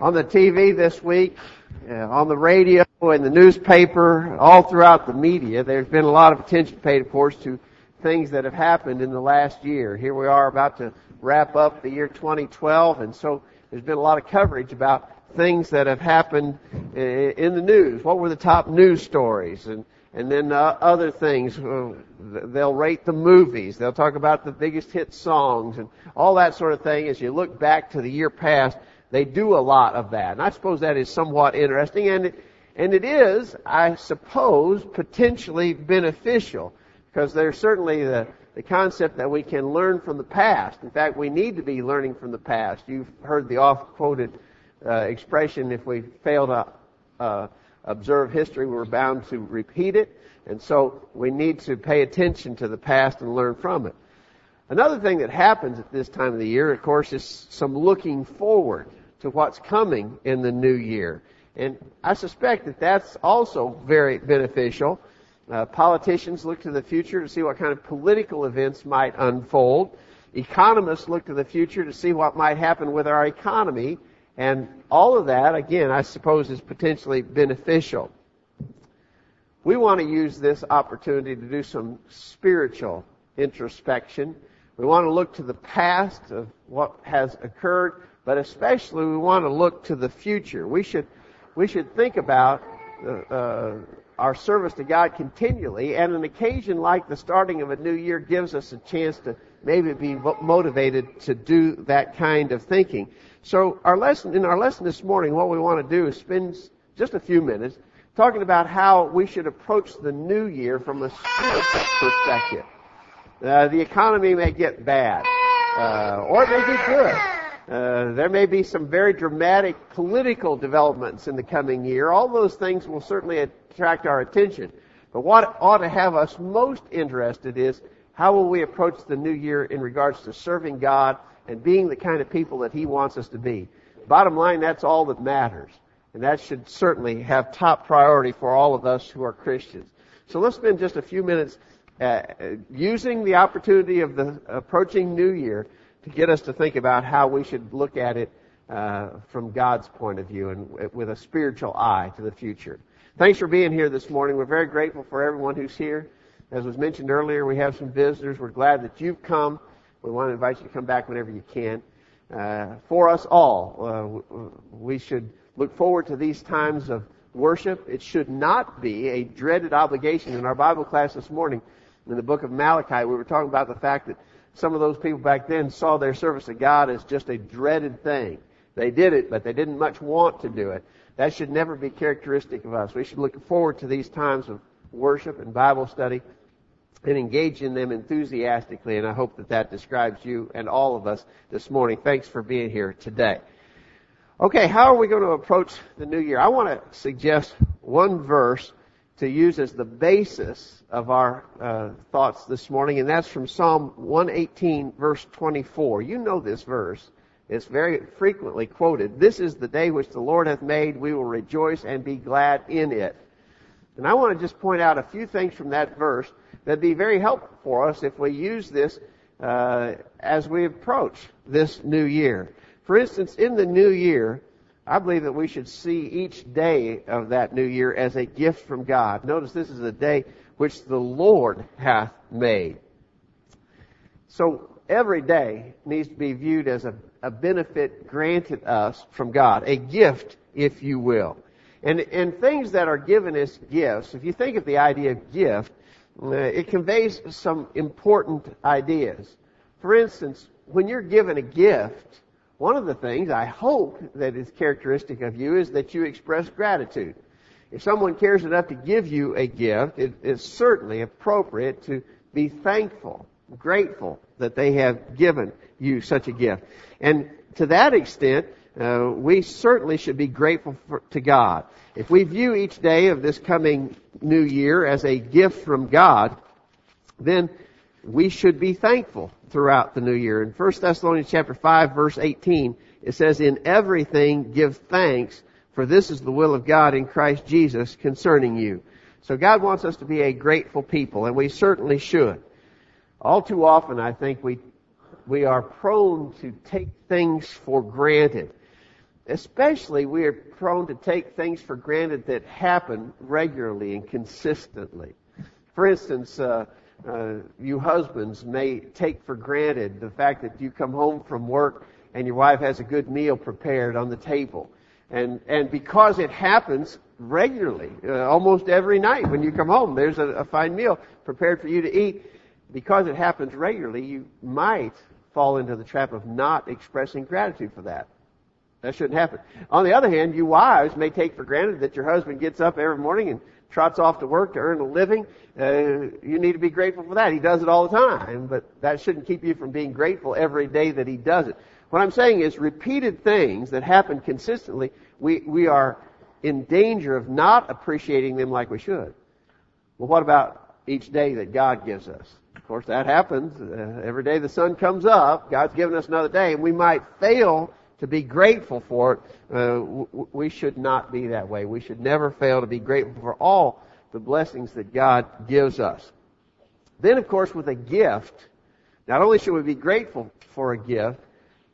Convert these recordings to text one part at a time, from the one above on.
on the TV this week, uh, on the radio, in the newspaper, all throughout the media, there's been a lot of attention paid, of course, to things that have happened in the last year. Here we are about to wrap up the year 2012, and so there's been a lot of coverage about things that have happened uh, in the news. What were the top news stories? And and then uh, other things. Uh, they'll rate the movies. They'll talk about the biggest hit songs and all that sort of thing. As you look back to the year past, they do a lot of that. And I suppose that is somewhat interesting. And it, and it is, I suppose, potentially beneficial because there's certainly the, the concept that we can learn from the past. In fact, we need to be learning from the past. You've heard the oft-quoted uh, expression, if we fail to uh, observe history, we're bound to repeat it. And so we need to pay attention to the past and learn from it. Another thing that happens at this time of the year, of course, is some looking forward to what's coming in the new year. And I suspect that that's also very beneficial. Uh, politicians look to the future to see what kind of political events might unfold. Economists look to the future to see what might happen with our economy. And all of that, again, I suppose is potentially beneficial. We want to use this opportunity to do some spiritual introspection. We want to look to the past of what has occurred but especially we want to look to the future. We should, we should think about uh, uh, our service to God continually, and an occasion like the starting of a new year gives us a chance to maybe be motivated to do that kind of thinking. So our lesson, in our lesson this morning, what we want to do is spend just a few minutes talking about how we should approach the new year from a spiritual perspective. Uh, the economy may get bad, uh, or it may get good. Uh, there may be some very dramatic political developments in the coming year. All those things will certainly attract our attention. But what ought to have us most interested is how will we approach the new year in regards to serving God and being the kind of people that He wants us to be. Bottom line, that's all that matters. And that should certainly have top priority for all of us who are Christians. So let's spend just a few minutes uh, using the opportunity of the approaching new year to get us to think about how we should look at it uh, from God's point of view and with a spiritual eye to the future. Thanks for being here this morning. We're very grateful for everyone who's here. As was mentioned earlier, we have some visitors. We're glad that you've come. We want to invite you to come back whenever you can. Uh, for us all, uh, we should look forward to these times of worship. It should not be a dreaded obligation. In our Bible class this morning, in the book of Malachi, we were talking about the fact that some of those people back then saw their service to God as just a dreaded thing. They did it, but they didn't much want to do it. That should never be characteristic of us. We should look forward to these times of worship and Bible study and engage in them enthusiastically, and I hope that that describes you and all of us this morning. Thanks for being here today. Okay, how are we going to approach the new year? I want to suggest one verse to use as the basis of our uh, thoughts this morning, and that's from Psalm 118, verse 24. You know this verse. It's very frequently quoted. This is the day which the Lord hath made. We will rejoice and be glad in it. And I want to just point out a few things from that verse that'd be very helpful for us if we use this uh, as we approach this new year. For instance, in the new year, I believe that we should see each day of that new year as a gift from God. Notice this is a day which the Lord hath made. So every day needs to be viewed as a, a benefit granted us from God, a gift, if you will. And, and things that are given as gifts, if you think of the idea of gift, uh, it conveys some important ideas. For instance, when you're given a gift, one of the things I hope that is characteristic of you is that you express gratitude. If someone cares enough to give you a gift, it is certainly appropriate to be thankful, grateful that they have given you such a gift. And to that extent, uh, we certainly should be grateful for, to God. If we view each day of this coming new year as a gift from God, then we should be thankful throughout the new year. In 1 Thessalonians chapter 5 verse 18, it says, In everything give thanks, for this is the will of God in Christ Jesus concerning you. So God wants us to be a grateful people, and we certainly should. All too often, I think we, we are prone to take things for granted. especially we are prone to take things for granted that happen regularly and consistently. For instance, uh, uh, you husbands may take for granted the fact that you come home from work and your wife has a good meal prepared on the table. And, and because it happens regularly, uh, almost every night when you come home, there's a, a fine meal prepared for you to eat. Because it happens regularly, you might fall into the trap of not expressing gratitude for that. That shouldn't happen. On the other hand, you wives may take for granted that your husband gets up every morning and trots off to work to earn a living. Uh, you need to be grateful for that. He does it all the time, but that shouldn't keep you from being grateful every day that he does it. What I'm saying is repeated things that happen consistently, we, we are in danger of not appreciating them like we should. Well, what about each day that God gives us? Of course, that happens. Uh, every day the sun comes up, God's given us another day, and we might fail to be grateful for it. Uh, we should not be that way. We should never fail to be grateful for all the blessings that God gives us. Then, of course, with a gift, not only should we be grateful for a gift,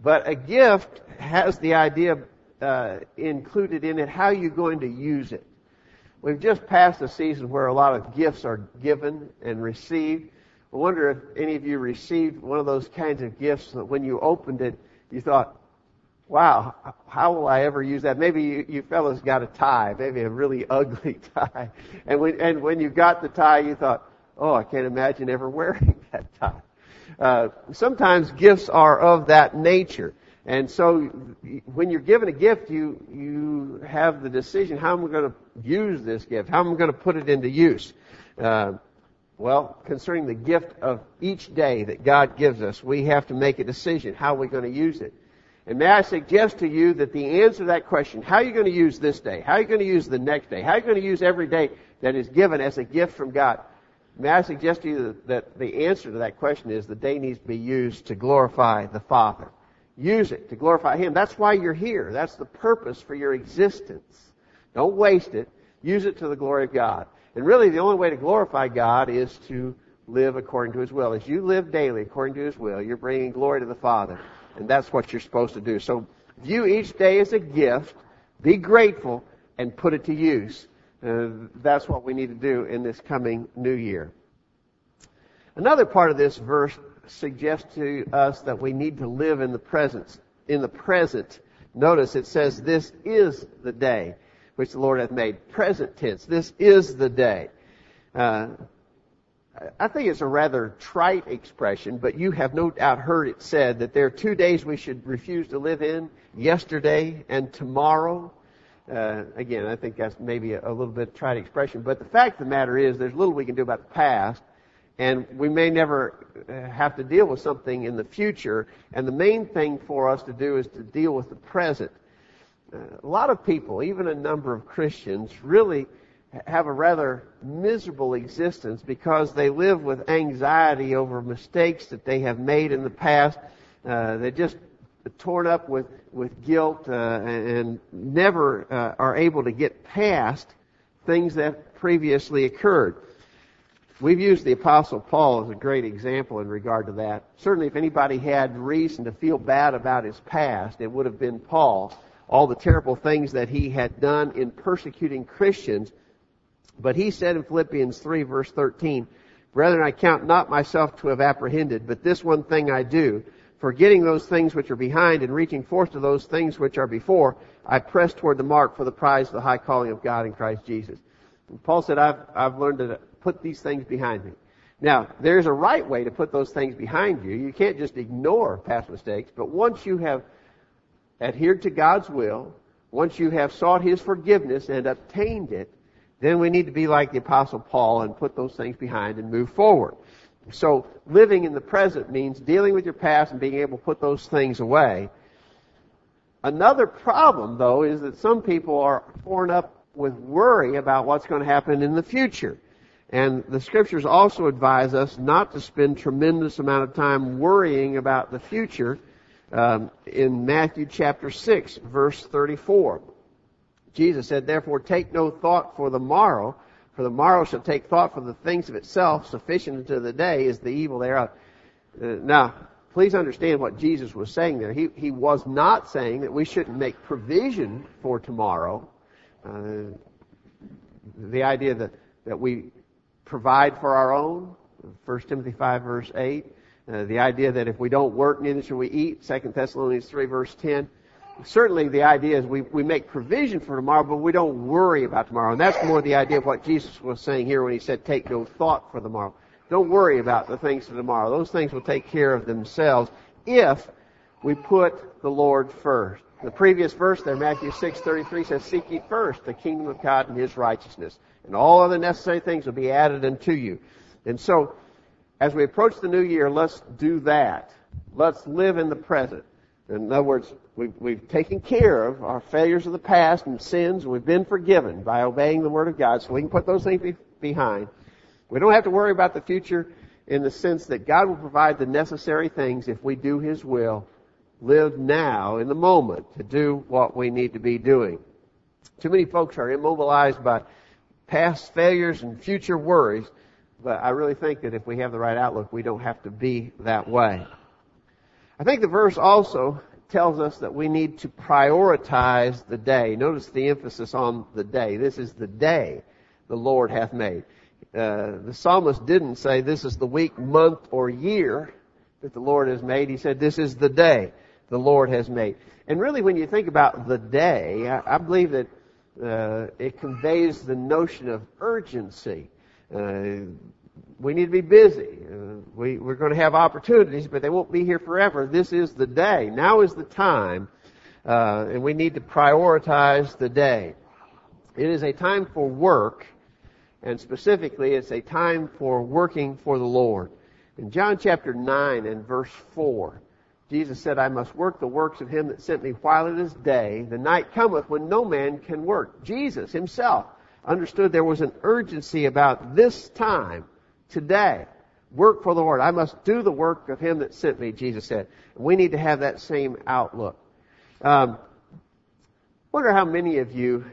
but a gift has the idea uh, included in it how you're going to use it. We've just passed a season where a lot of gifts are given and received. I wonder if any of you received one of those kinds of gifts that when you opened it, you thought, wow, how will I ever use that? Maybe you, you fellas got a tie, maybe a really ugly tie. And when, and when you got the tie, you thought, oh, I can't imagine ever wearing that tie. Uh, sometimes gifts are of that nature. And so when you're given a gift, you, you have the decision, how am I going to use this gift? How am I going to put it into use? Uh, well, concerning the gift of each day that God gives us, we have to make a decision. How are we going to use it? And may I suggest to you that the answer to that question, how are you going to use this day? How are you going to use the next day? How are you going to use every day that is given as a gift from God? May I suggest to you that, the answer to that question is the day needs to be used to glorify the Father. Use it to glorify Him. That's why you're here. That's the purpose for your existence. Don't waste it. Use it to the glory of God. And really, the only way to glorify God is to live according to His will. As you live daily according to His will, you're bringing glory to the Father. And that's what you're supposed to do. So view each day as a gift, be grateful, and put it to use. Uh, that's what we need to do in this coming new year. Another part of this verse suggests to us that we need to live in the present. In the present, notice it says, "This is the day which the Lord hath made." Present tense. This is the day. Uh, I think it's a rather trite expression, but you have no doubt heard it said that there are two days we should refuse to live in: yesterday and tomorrow. Uh, again, I think that's maybe a, a little bit trite expression, but the fact of the matter is there's little we can do about the past, and we may never uh, have to deal with something in the future, and the main thing for us to do is to deal with the present. Uh, a lot of people, even a number of Christians, really have a rather miserable existence because they live with anxiety over mistakes that they have made in the past. Uh, they're just torn up with with guilt uh, and never uh, are able to get past things that previously occurred. We've used the Apostle Paul as a great example in regard to that. Certainly, if anybody had reason to feel bad about his past, it would have been Paul. All the terrible things that he had done in persecuting Christians. But he said in Philippians 3 verse 13, Brethren, I count not myself to have apprehended, but this one thing I do, forgetting those things which are behind and reaching forth to those things which are before, I press toward the mark for the prize of the high calling of God in Christ Jesus. And Paul said, I've, I've learned to put these things behind me. Now, there's a right way to put those things behind you. You can't just ignore past mistakes, but once you have adhered to God's will, once you have sought His forgiveness and obtained it, then we need to be like the apostle Paul and put those things behind and move forward. So living in the present means dealing with your past and being able to put those things away. Another problem, though, is that some people are torn up with worry about what's going to happen in the future. And the scriptures also advise us not to spend tremendous amount of time worrying about the future. Um, in Matthew chapter 6, verse 34. Jesus said, Therefore take no thought for the morrow, for the morrow shall take thought for the things of itself, sufficient unto the day is the evil thereof. Uh, now, please understand what Jesus was saying there. He, he was not saying that we shouldn't make provision for tomorrow. Uh, the idea that, that we provide for our own, 1 Timothy 5 verse 8. Uh, the idea that if we don't work, neither shall we eat, 2 Thessalonians 3 verse 10. Certainly the idea is we, we make provision for tomorrow, but we don't worry about tomorrow. And that's more the idea of what Jesus was saying here when he said take no thought for tomorrow. Don't worry about the things of tomorrow. Those things will take care of themselves if we put the Lord first. The previous verse there, Matthew 6:33 says, "Seek ye first the kingdom of God and His righteousness, and all other necessary things will be added unto you." And so, as we approach the new year, let's do that. Let's live in the present. In other words, we've, we've taken care of our failures of the past and sins, and we've been forgiven by obeying the Word of God, so we can put those things be, behind. We don't have to worry about the future in the sense that God will provide the necessary things if we do His will live now in the moment to do what we need to be doing. Too many folks are immobilized by past failures and future worries, but I really think that if we have the right outlook, we don't have to be that way. I think the verse also tells us that we need to prioritize the day. Notice the emphasis on the day. This is the day the Lord hath made. Uh, the psalmist didn't say this is the week, month, or year that the Lord has made. He said this is the day the Lord has made. And really, when you think about the day, I, I believe that uh, it conveys the notion of urgency. Uh, we need to be busy. Uh, we, we're going to have opportunities, but they won't be here forever. This is the day. Now is the time, uh, and we need to prioritize the day. It is a time for work, and specifically, it's a time for working for the Lord. In John chapter 9 and verse 4, Jesus said, I must work the works of him that sent me while it is day. The night cometh when no man can work. Jesus himself understood there was an urgency about this time, today. Work for the Lord. I must do the work of him that sent me, Jesus said. We need to have that same outlook. Um, wonder how many of you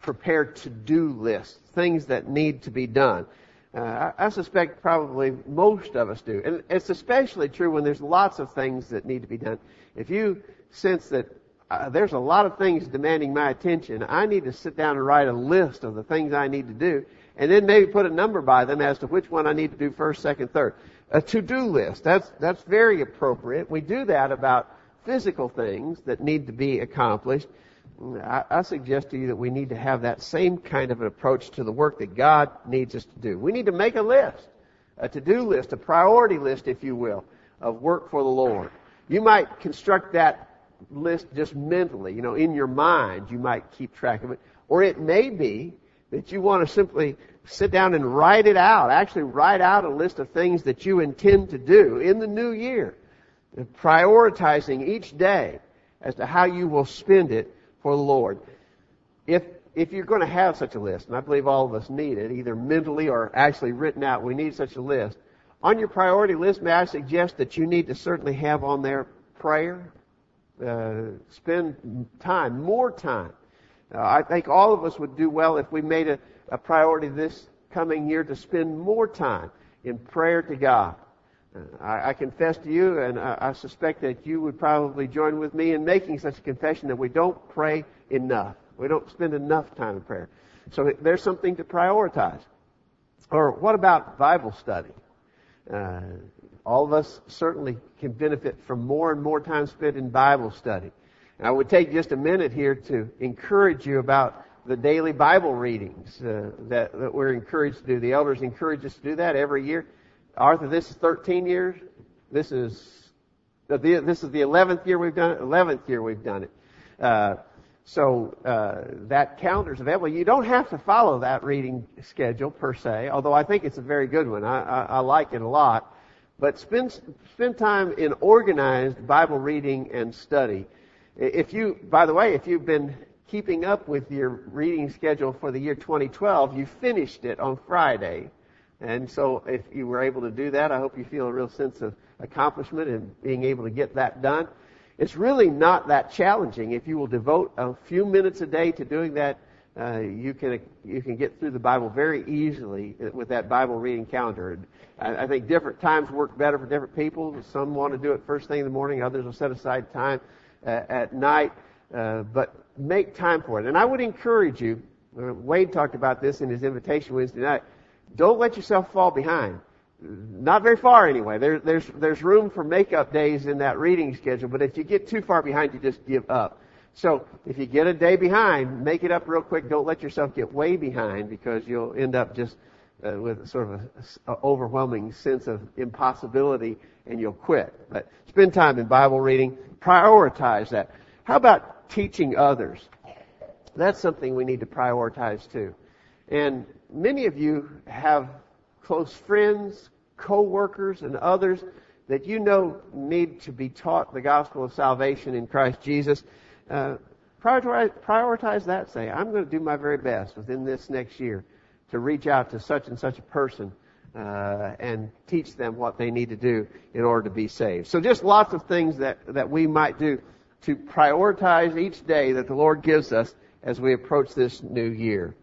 prepare to-do lists, things that need to be done. Uh, I, I, suspect probably most of us do. And it's especially true when there's lots of things that need to be done. If you sense that uh, there's a lot of things demanding my attention, I need to sit down and write a list of the things I need to do, and then maybe put a number by them as to which one I need to do first, second, third. A to-do list. That's, that's very appropriate. We do that about physical things that need to be accomplished. I, I suggest to you that we need to have that same kind of an approach to the work that God needs us to do. We need to make a list, a to-do list, a priority list, if you will, of work for the Lord. You might construct that list just mentally, you know, in your mind, you might keep track of it. Or it may be that you want to simply sit down and write it out, actually write out a list of things that you intend to do in the new year, prioritizing each day as to how you will spend it for the Lord. If, if you're going to have such a list, and I believe all of us need it, either mentally or actually written out, we need such a list. On your priority list, may I suggest that you need to certainly have on there prayer, uh, spend time, more time. Uh, I think all of us would do well if we made a, a priority this coming year to spend more time in prayer to God. I, I confess to you, and I, I suspect that you would probably join with me in making such a confession that we don't pray enough. We don't spend enough time in prayer. So there's something to prioritize. Or what about Bible study? Uh, all of us certainly can benefit from more and more time spent in Bible study. I would take just a minute here to encourage you about the daily Bible readings uh, that, that we're encouraged to do. The elders encourage us to do that every year. Arthur, this is 13 years. This is this is the 11th year we've done it. 11th year we've done it. Uh, so uh, that calendar's available. You don't have to follow that reading schedule per se, although I think it's a very good one. I, I, I like it a lot. But spend spend time in organized Bible reading and study. If you, by the way, if you've been keeping up with your reading schedule for the year 2012, you finished it on Friday. And so if you were able to do that, I hope you feel a real sense of accomplishment in being able to get that done. It's really not that challenging if you will devote a few minutes a day to doing that uh, you can you can get through the Bible very easily with that Bible reading calendar. I, I think different times work better for different people. Some want to do it first thing in the morning. Others will set aside time at night. Uh, but make time for it. And I would encourage you. Uh, Wade talked about this in his invitation Wednesday night. Don't let yourself fall behind. Not very far anyway. There, there's there's room for makeup days in that reading schedule. But if you get too far behind, you just give up. So if you get a day behind, make it up real quick. Don't let yourself get way behind because you'll end up just uh, with sort of an overwhelming sense of impossibility and you'll quit. But spend time in Bible reading. Prioritize that. How about teaching others? That's something we need to prioritize too. And many of you have close friends, co-workers, and others that you know need to be taught the gospel of salvation in Christ Jesus. Uh, prioritize, prioritize that. Say, I'm going to do my very best within this next year to reach out to such and such a person uh, and teach them what they need to do in order to be saved. So just lots of things that, that we might do to prioritize each day that the Lord gives us as we approach this new year.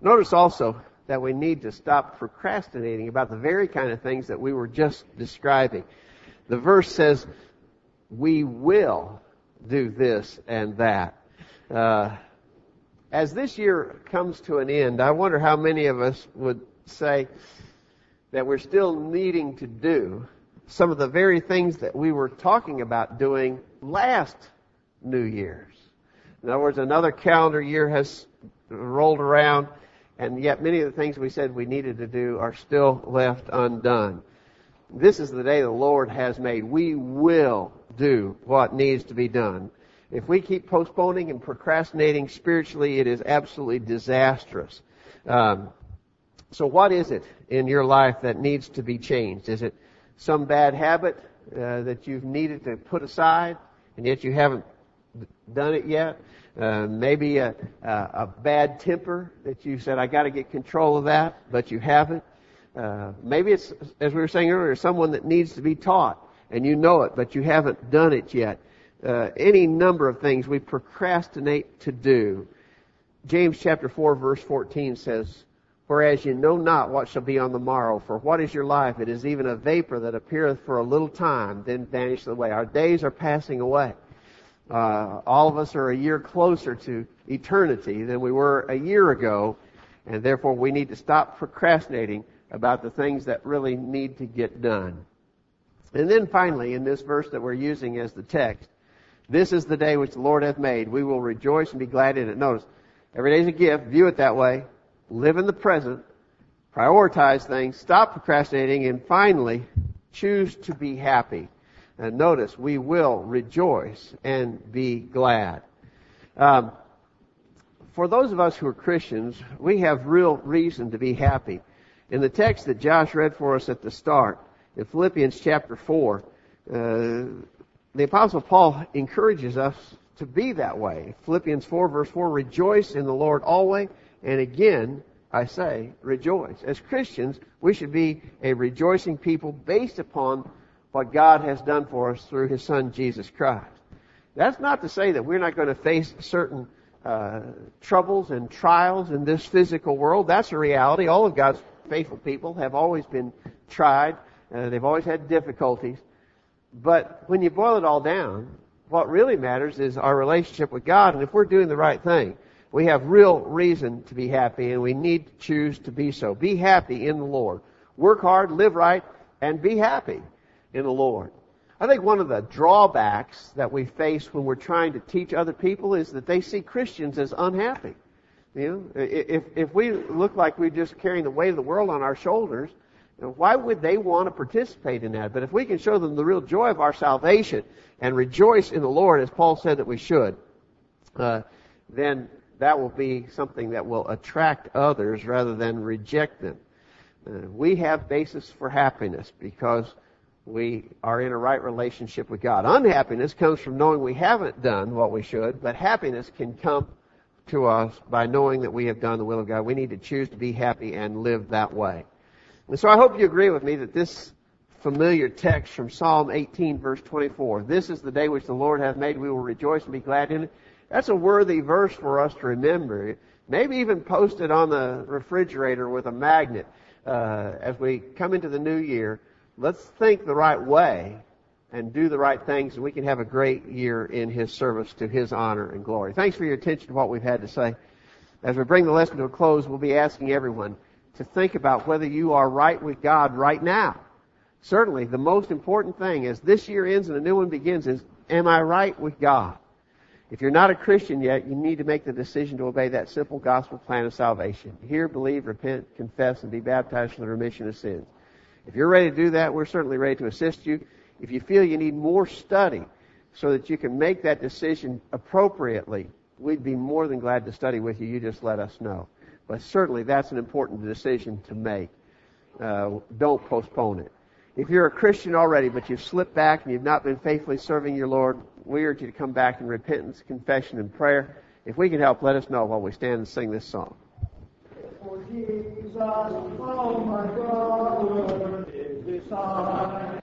Notice also that we need to stop procrastinating about the very kind of things that we were just describing. The verse says, we will do this and that. Uh, as this year comes to an end, I wonder how many of us would say that we're still needing to do some of the very things that we were talking about doing last New Year's. In other words, another calendar year has rolled around, and yet many of the things we said we needed to do are still left undone. This is the day the Lord has made. We will do what needs to be done. If we keep postponing and procrastinating spiritually, it is absolutely disastrous. Um, so what is it in your life that needs to be changed? Is it some bad habit uh, that you've needed to put aside and yet you haven't done it yet? Uh, maybe a, a, a, bad temper that you said, I got to get control of that, but you haven't. Uh, maybe it's, as we were saying earlier, someone that needs to be taught and you know it, but you haven't done it yet. Uh, any number of things we procrastinate to do. James chapter 4 verse 14 says, Whereas you know not what shall be on the morrow, for what is your life? It is even a vapor that appeareth for a little time, then vanisheth away. Our days are passing away. Uh, all of us are a year closer to eternity than we were a year ago, and therefore we need to stop procrastinating about the things that really need to get done. And then finally, in this verse that we're using as the text, this is the day which the Lord hath made. We will rejoice and be glad in it. Notice, every day is a gift. View it that way live in the present, prioritize things, stop procrastinating, and finally, choose to be happy. And notice, we will rejoice and be glad. Um, for those of us who are Christians, we have real reason to be happy. In the text that Josh read for us at the start, in Philippians chapter 4, uh, the Apostle Paul encourages us to be that way. Philippians 4 verse 4, rejoice in the Lord always. And again, I say, rejoice. As Christians, we should be a rejoicing people based upon what God has done for us through His Son, Jesus Christ. That's not to say that we're not going to face certain uh, troubles and trials in this physical world. That's a reality. All of God's faithful people have always been tried. Uh, they've always had difficulties. But when you boil it all down, what really matters is our relationship with God and if we're doing the right thing we have real reason to be happy and we need to choose to be so. Be happy in the Lord. Work hard, live right, and be happy in the Lord. I think one of the drawbacks that we face when we're trying to teach other people is that they see Christians as unhappy. You know, if, if we look like we're just carrying the weight of the world on our shoulders, why would they want to participate in that? But if we can show them the real joy of our salvation and rejoice in the Lord, as Paul said that we should, uh, then that will be something that will attract others rather than reject them. Uh, we have basis for happiness because we are in a right relationship with God. Unhappiness comes from knowing we haven't done what we should, but happiness can come to us by knowing that we have done the will of God. We need to choose to be happy and live that way. And so I hope you agree with me that this familiar text from Psalm 18 verse 24, this is the day which the Lord hath made, we will rejoice and be glad in it. That's a worthy verse for us to remember. Maybe even post it on the refrigerator with a magnet uh, as we come into the new year. Let's think the right way and do the right things, and we can have a great year in His service to His honor and glory. Thanks for your attention to what we've had to say. As we bring the lesson to a close, we'll be asking everyone to think about whether you are right with God right now. Certainly, the most important thing as this year ends and a new one begins is, am I right with God? If you're not a Christian yet, you need to make the decision to obey that simple gospel plan of salvation. Hear, believe, repent, confess, and be baptized for the remission of sins. If you're ready to do that, we're certainly ready to assist you. If you feel you need more study so that you can make that decision appropriately, we'd be more than glad to study with you. You just let us know. But certainly that's an important decision to make. Uh, don't postpone it. If you're a Christian already, but you've slipped back and you've not been faithfully serving your Lord, we urge you to come back in repentance, confession, and prayer. If we can help, let us know while we stand and sing this song. For Jesus, oh my brother, is this I